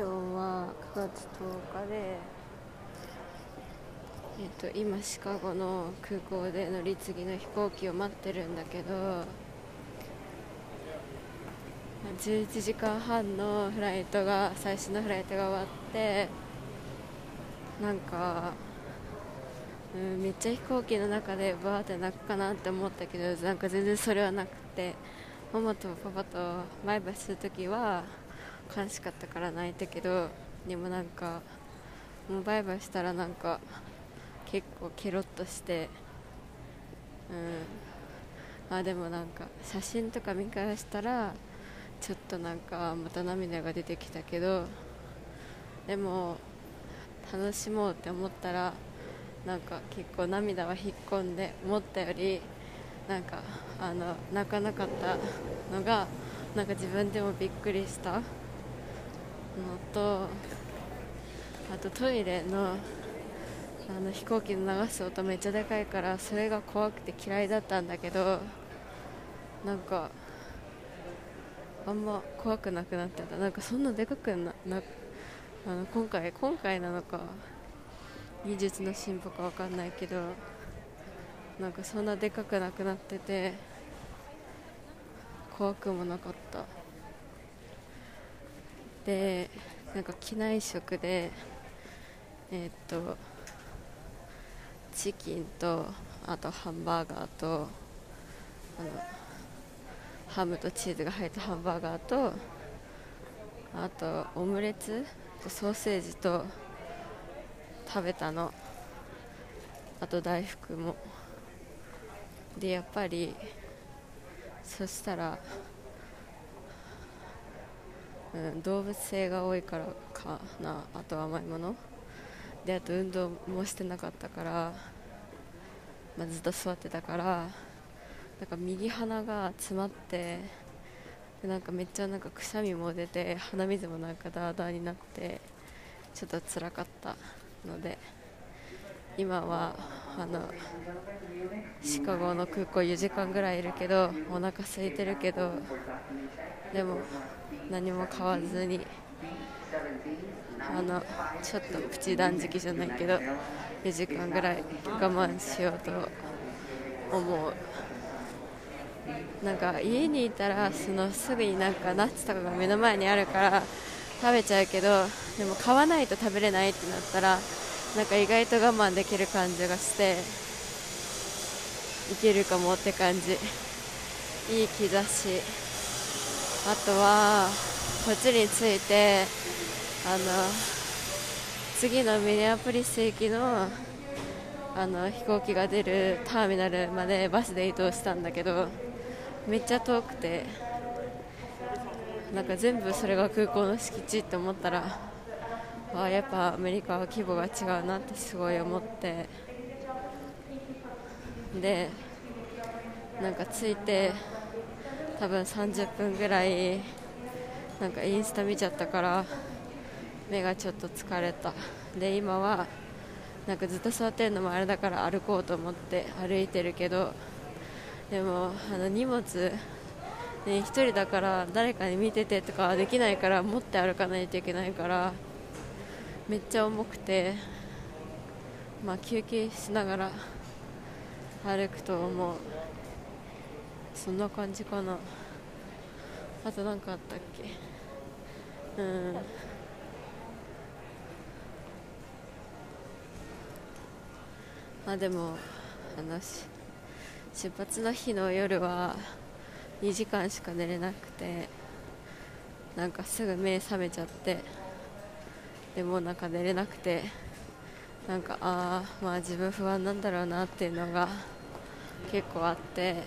今日は9月10日で、えっと、今シカゴの空港で乗り継ぎの飛行機を待ってるんだけど11時間半のフライトが最初のフライトが終わってなんか、うん、めっちゃ飛行機の中でバーって泣くかなって思ったけどなんか全然それはなくてママとパパとバイバイするときは悲しかったから泣いたけどでもなんかもうバイバイしたらなんか結構ケロッとしてうん。あでもなんか写真とか見返したらちょっとなんかまた涙が出てきたけどでも楽しもうって思ったらなんか結構涙は引っ込んで思ったよりなんかあの泣かなかったのがなんか自分でもびっくりした。とあとトイレのあの飛行機の流す音めっちゃでかいからそれが怖くて嫌いだったんだけどなんかあんま怖くなくなってた。なんかそんなでかくななあの今回今回なのか技術の進歩か分かんないけどなんかそんなでかくなくなってて怖くもなかった。でなんか機内食でえー、っとチキンとあとハンバーガーとあのハムとチーズが入ったハンバーガーとあとオムレツとソーセージと食べたの。あと大福も。でやっぱりそしたら、うん、動物性が多いからかな。あと甘いもの。であと運動もしてなかったから、まあ、ずっと座ってたからなんか右鼻が詰まってでなんかめっちゃなんかくしゃみも出て鼻水もなんかダーダーになってちょっと辛かったので今はあのシカゴの空港4時間ぐらいいるけどお腹空いてるけどでも何も買わずにあのちょっとプチ断食じゃないけど4時間ぐらい我慢しようと思う。なんか家にいたらそのすぐになんかナッツとかが目の前にあるから食べちゃうけどでも買わないと食べれないってなったらなんか意外と我慢できる感じがしていけるかもって感じ。いい兆し。あとはこっちに着いてあの次のミネアポリス行きのあの飛行機が出るターミナルまでバスで移動したんだけどめっちゃ遠くてなんか全部それが空港の敷地って思ったらあやっぱアメリカは規模が違うなってすごい思って。でなんか着いて多分30分ぐらいなんかインスタ見ちゃったから目がちょっと疲れた。で今はなんかずっと座ってるのもあれだから歩こうと思って歩いてるけどでもあの荷物、ね、1人だから誰かに見ててとかはできないから持って歩かないといけないからめっちゃ重くて、まあ、休憩しながら歩くと思う。そんな感じかな。あと何かあったっけ？うん。あでもあの出発の日の夜は2時間しか寝れなくてなんかすぐ目覚めちゃって。でもなんか寝れなくてなんかああまあ自分不安なんだろうなっていうのが結構あって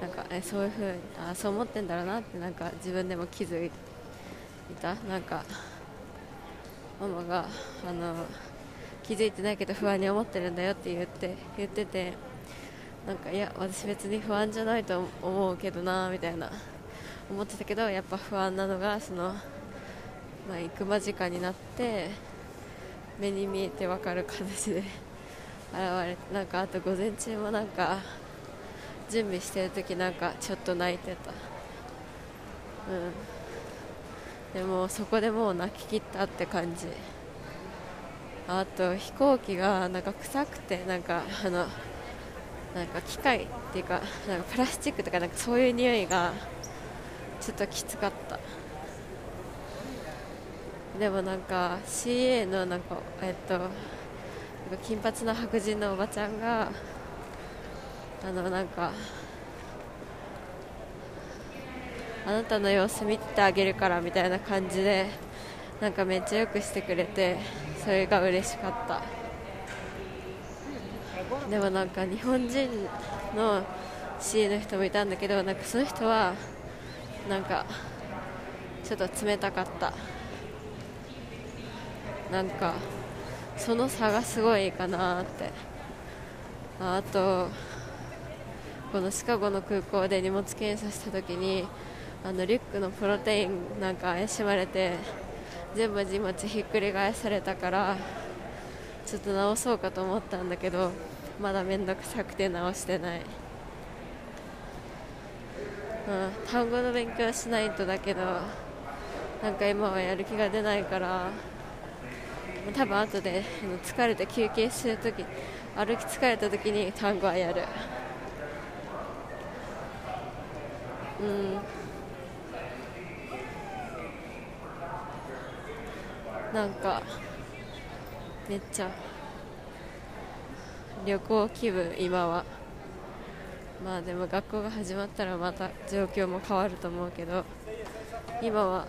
なんかえそういうふうにあそう思ってんだろうなってなんか自分でも気づいた。なんかママがあの気づいてないけど不安に思ってるんだよって言って言っててなんかいや私別に不安じゃないと思うけどなみたいな思ってたけどやっぱ不安なのがそのまあ、行く間近になって目に見えて分かる形で現れてなんかあと午前中もなんか準備してる時なんかちょっと泣いてた。うん。でもそこでもう泣ききったって感じ。あと飛行機がなんか臭くてなんかあのなんか機械っていうかなんかプラスチックとかなんかそういう匂いがちょっときつかった。でもなんか CA のなんかえっと金髪の白人のおばちゃんがあのなんかあなたの様子見てあげるからみたいな感じでなんかめっちゃよくしてくれてそれが嬉しかった。でもなんか日本人の C の人もいたんだけどなんかその人はなんかちょっと冷たかった。なんかその差がすごいかなって。あとこのシカゴの空港で荷物検査した時にあのリュックのプロテインなんか怪しまれて全部荷物ひっくり返されたからちょっと直そうかと思ったんだけどまだ面倒くさくて直してない、うん、単語の勉強しないとだけどなんか今はやる気が出ないから多分後で疲れて休憩するとき歩き疲れたときに単語はやる。うん。なんかめっちゃ旅行気分今は。まあでも学校が始まったらまた状況も変わると思うけど今は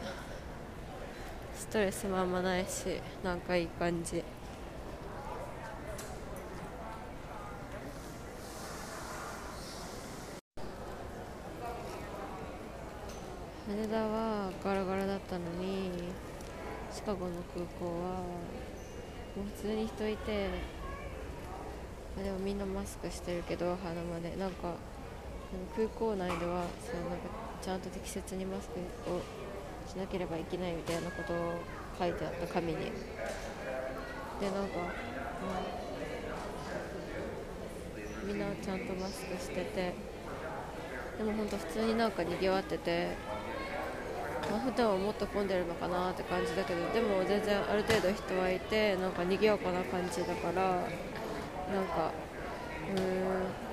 ストレスもあんまないしなんかいい感じ。羽田はガラガラだったのにシカゴの空港はもう普通に人いてでもみんなマスクしてるけど鼻まで。なんか空港内ではそうなんかちゃんと適切にマスクをしなければいけないみたいなことを書いてあった紙に。でなんか、うん、みんなちゃんとマスクしてて。でも本当普通になんかにぎわってて、まあ、普段はもっと混んでるのかなって感じだけど。でも全然ある程度人はいてなんか賑やかな感じだから。なんかうん。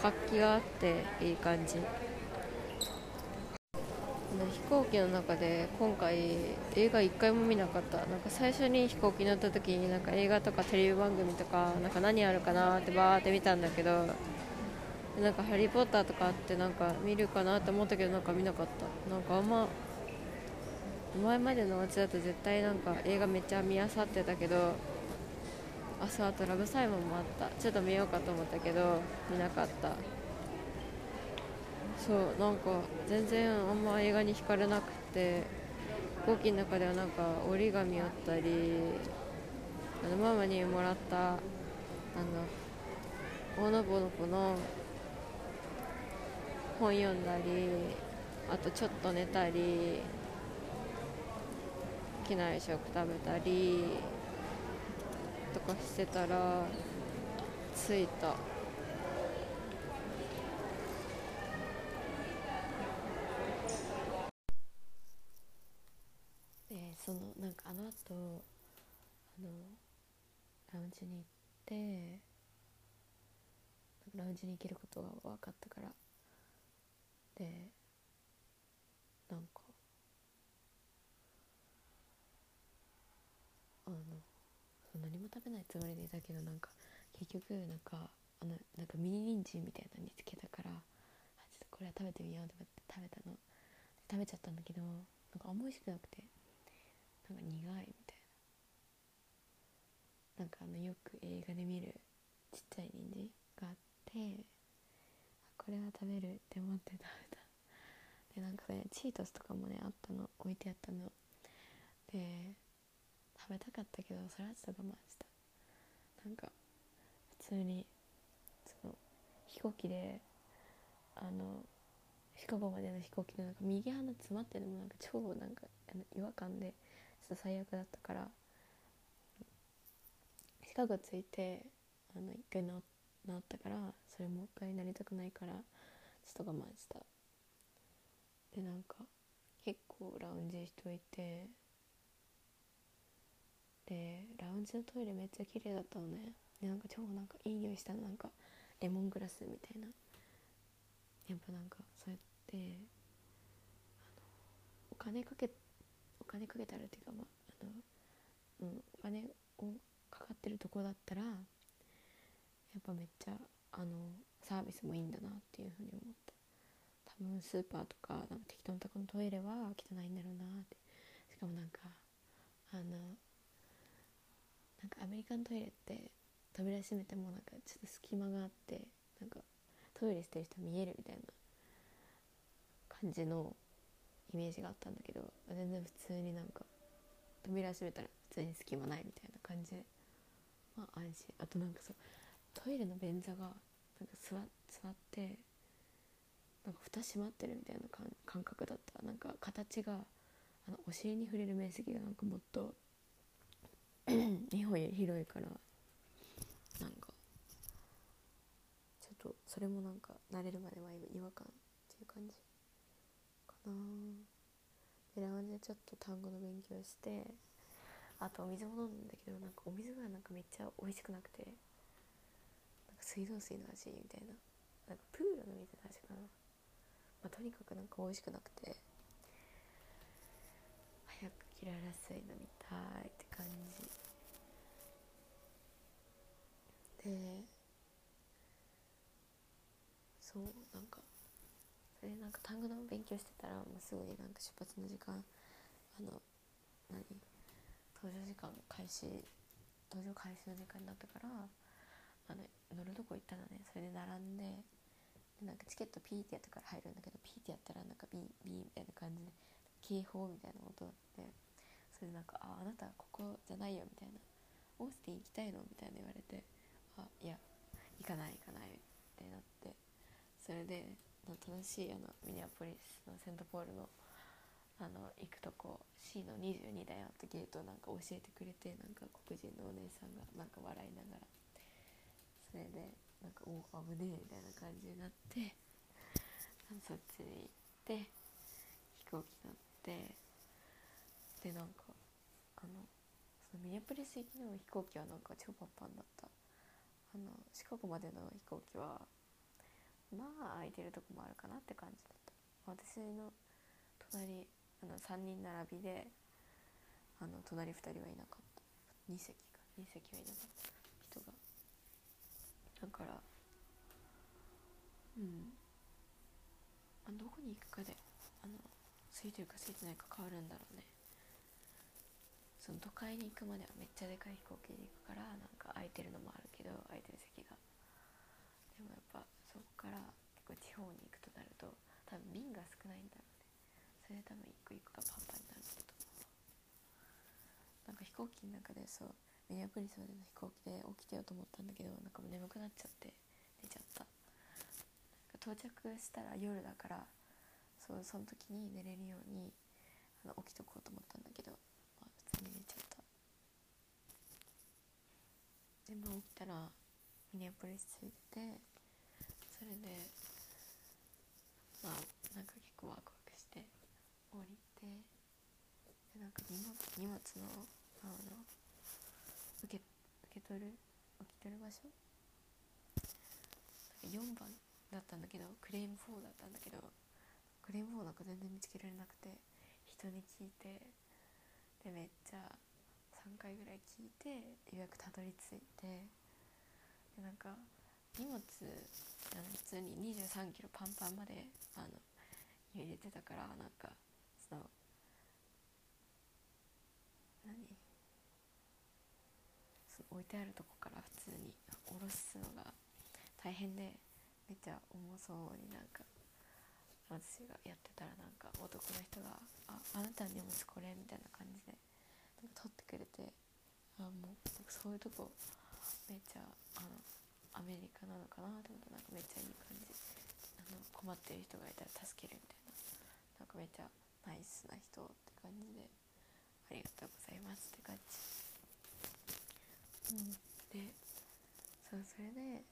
活気があっていい感じ。飛行機の中で今回映画1回も見なかった。なんか最初に飛行機乗った時になんか映画とかテレビ番組とかなんか何あるかなってバーって見たんだけどなんか「ハリー・ポッター」とかあってなんか見るかなって思ったけどなんか見なかった。なんかあんま前までの街だと絶対なんか映画めっちゃ見あさってたけどあそうあと「ラブサイモン」もあった。ちょっと見ようかと思ったけど見なかった。そうなんか全然あんま映画に惹かれなくて飛行機の中ではなんか折り紙あったりあのママにもらったあの大のぼの子の本読んだりあとちょっと寝たり機内食食べたりとかしてたら着いた。そのなんかあの後あのラウンジに行ってラウンジに行けることが分かったから。でなんかあの何も食べないつもりでいたけどなんか結局なんかあのなんかミニ人参みたいなの見つけたからちょっとこれは食べてみようと思って食べたの。食べちゃったんだけどなんかあんま美味しくなくてなんか苦いみたいな。なんかあのよく映画で見るちっちゃい人参これは食べるって思って食べた。でなんかねチートスとかもねあったの。置いてあったの。で食べたかったけどそれはちょっと我慢した。なんか普通にその飛行機であのシカゴまでの飛行機でなんか右鼻詰まってるのもなんか超なんかあの違和感でちょっと最悪だったから。シカゴ着いてあの一回治ってたからそれもう一回なりたくないからちょっと我慢した。でなんか結構ラウンジしといてでラウンジのトイレめっちゃ綺麗だったのね。でなんか超なんかいい匂いしたの。なんかレモングラスみたいな。やっぱなんかそうやってお金かけお金かけたらっていうかまああの、うん、お金をかかってるとこだったらやっぱめっちゃあのサービスもいいんだなっていうふうに思った。多分スーパーとかなんか適当なとこのトイレは汚いんだろうなって。しかもなんかあのなんかアメリカントイレって扉閉めてもなんかちょっと隙間があってなんかトイレしてる人見えるみたいな感じのイメージがあったんだけど全然普通になんか扉閉めたら普通に隙間ないみたいな感じで。まあ安心。あとなんかそうトイレの便座がなんか座座ってなんか蓋閉まってるみたいな感覚だった。なんか形があのお尻に触れる面積がなんかもっと日本より広いからなんかちょっとそれもなんか慣れるまでは違和感っていう感じかな。でラウンジでちょっと単語の勉強してあとお水も飲んだけどなんかお水がなんかめっちゃ美味しくなくて。水道水の味みたいな。なんかプールの水の味かな、まあ、とにかくなんか美味しくなくて。早くキララ水飲みたいって感じ。でそうなんかそれなんか単語の勉強してたらもうすぐになんか出発の時間あの何？搭乗時間開始搭乗開始の時間になったからあの乗るとこ行ったのねそれで並んででなんかチケットピーってやってから入るんだけどピーってやったらなんかビービーみたいな感じで警報みたいな音があってそれでなんか「ああなたここじゃないよ」みたいな「オースティン行きたいの?」みたいな言われて「あいや行かない行かない」ってなってそれで正しいあのミニアポリスのセントポールのあの行くとこ C の22だよってゲートなんか教えてくれてなんか黒人のお姉さんがなんか笑いながらそれでなんか「おお危ねえ」みたいな感じになってそっちに行って飛行機乗ってでなんかあのそのミニアポリス行きの飛行機はなんか超パンパンだった。あのシカゴまでの飛行機はまあ空いてるとこもあるかなって感じだった。私の隣あの3人並びであの隣2人はいなかった。2席か。2席はいなかった。だからうん。あどこに行くかであの空いてるか空いてないか変わるんだろうね。その都会に行くまではめっちゃでかい飛行機で行くからなんか空いてるのもあるけど空いてる席が。でもやっぱそこから結構地方に行くとなると多分便が少ないんだろうね。それで多分一個一個がパンパンになるんだと思う。なんか飛行機の中でそうミニアポリスまでの飛行機で起きてようと思ったんだけどなんかもう眠くなっちゃって寝ちゃった。到着したら夜だからそうその時に寝れるようにあの起きとこうと思ったんだけど、まあ、普通に寝ちゃった。全部起きたらミニアポリス着いててそれでまあなんか結構ワクワクして降りてでなんか荷物荷物のあの取る受け取る場所？4番だったんだけどクレーム4だったんだけどクレーム4なんか全然見つけられなくて人に聞いてでめっちゃ3回ぐらい聞いてようやくたどり着いてでなんか荷物あの普通に2 3キロパンパンまであの入れてたからなんかその何？置いてあるとこから普通に下ろすのが大変でめっちゃ重そうになんか私がやってたらなんか男の人が「ああなたの荷物これ」みたいな感じでなんか取ってくれてあもうそういうとこめっちゃあのアメリカなのかなと思ったなんかめっちゃいい感じ。あの困ってる人がいたら助けるみたいな。なんかめっちゃナイスな人って感じでありがとうございますって感じ、うん、でそうそれで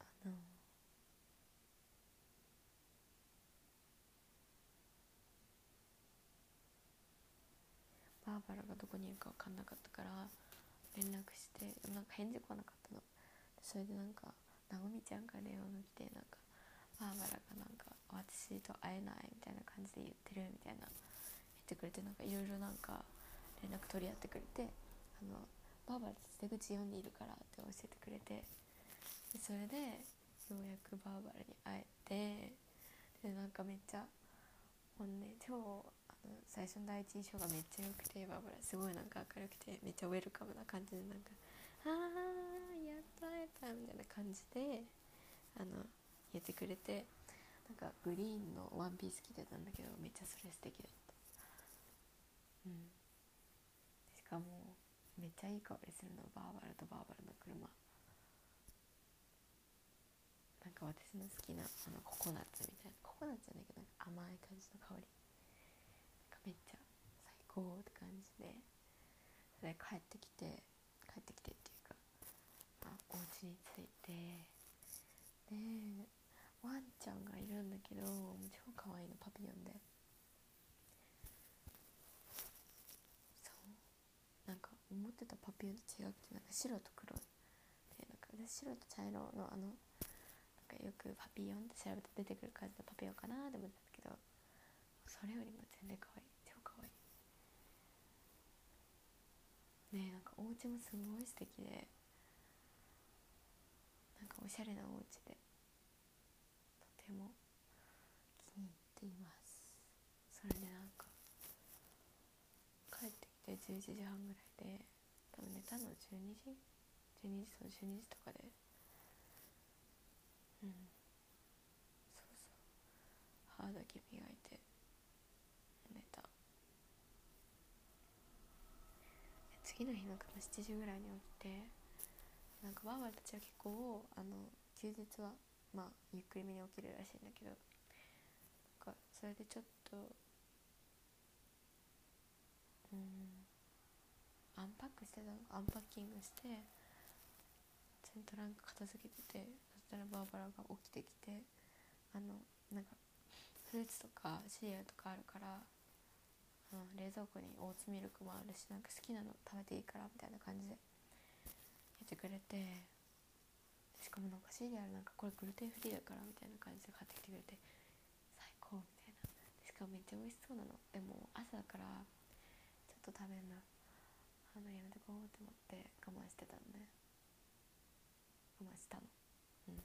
あのバーバラがどこにいるか分かんなかったから連絡してなんか返事来なかったの。それでなんかごみちゃんから電話が来てなんかバーバラがなんか私と会えないみたいな感じで言ってるみたいなてくれてなんかいろいろなんか連絡取り合ってくれてあのバーバラ出口読んでいるからって教えてくれてそれでようやくバーバラに会えてでなんかめっちゃもうね超あの最初の第一印象がめっちゃ良くてバーバラすごいなんか明るくてめっちゃウェルカムな感じでなんか「あーやったやった」みたいな感じであの言ってくれてなんかグリーンのワンピース着てたんだけどめっちゃそれ素敵だった。うん。しかもめっちゃいい香りするのバーバラとバーバラの車。なんか私の好きなあのココナッツみたいな。ココナッツじゃないけど甘い感じの香り。なんかめっちゃ最高って感じで。それ帰ってきて帰ってきてっていうか、まあ、お家に着いて。でワンちゃんがいるんだけどもう超可愛いのパピヨンでそうなんか思ってたパピヨンと違くてなんか白と黒でなんか私白と茶色のあのなんかよくパピヨンって調べて出てくる感じのパピヨンかなって思ったんだけどそれよりも全然可愛い超可愛いねえなんかお家もすごい素敵でなんかおしゃれなお家でとても気に入っています。それでなんか帰ってきて11時半ぐらいで多分寝たの12時？12時そう12時とかで。うん。そうそう。歯だけ磨いて。寝た。次の日なんか7時ぐらいに起きてなんかバーバラたちは結構あの休日はまあゆっくりめに起きるらしいんだけどなんかそれでちょっとうん。アンパックしてたの？アンパッキングしてちゃんとなんか片付けててそしたらバーバラが起きてきてあのなんかフルーツとかシリアルとかあるからうん、冷蔵庫にオーツミルクもあるしなんか好きなの食べていいからみたいな感じで言ってくれてしかもなんかシリアルなんかこれグルテンフリーだからみたいな感じで買ってきてくれて最高みたいな。しかもめっちゃ美味しそうなの。でも朝だからちょっと食べんな。あのやめてこうって思って我慢してたのね。我慢したの。うん。プ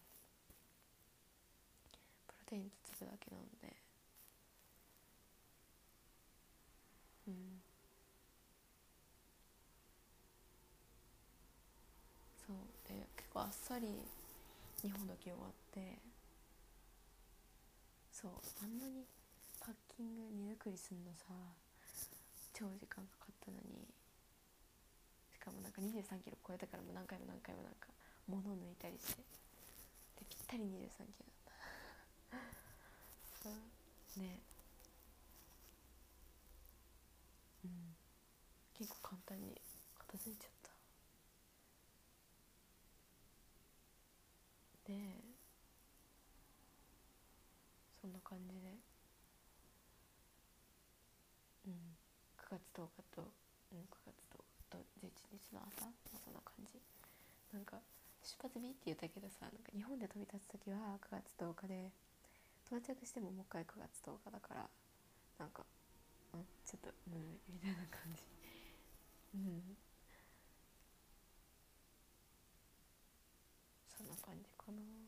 ロテインと粒だけ飲んで。うん。そう。で結構あっさり2本だけ終わってそう。あんなにパッキング荷造りすんのさ超時間かかったのに。かもなんか2 3キロ超えたからもう何回も何回もなんか物抜いたりしてでぴったり2 3キロだった。そう。ね。うん。結構簡単に片付いちゃった。でそんな感じで。うん。9月10日と、うん、9月10日。と11日の朝、まあ、そんな感じ。なんか出発日って言ったけどさなんか日本で飛び立つ時は9月10日で到着してももう一回9月10日だからなんかうんちょっとうんみたいな感じ。うん。そんな感じかな。